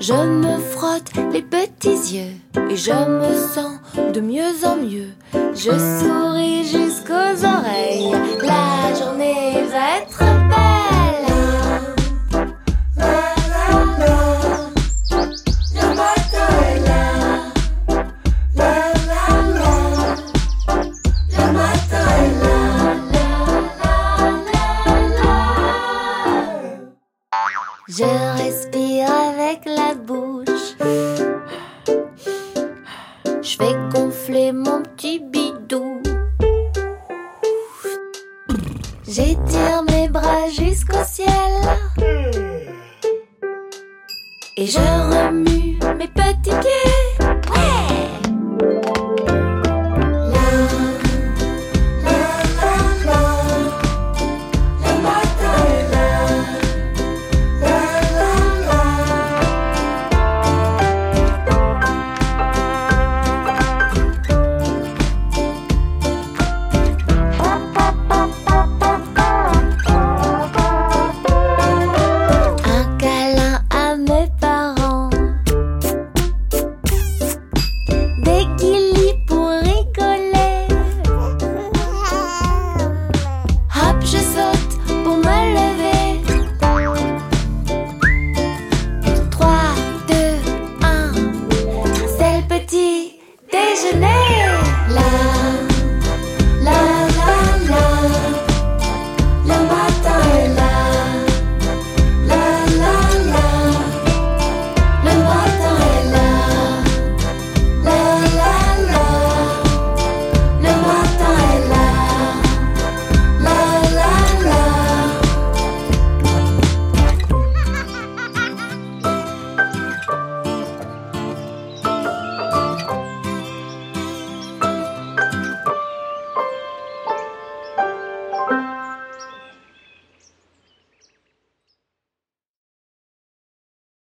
Je me frotte les petits yeux et je me sens de mieux en mieux. Je souris Je respire avec la bouche. Je fais gonfler mon petit bidou. J'étire mes bras jusqu'au ciel. Et je remue mes petits pieds. petit déjeuner. La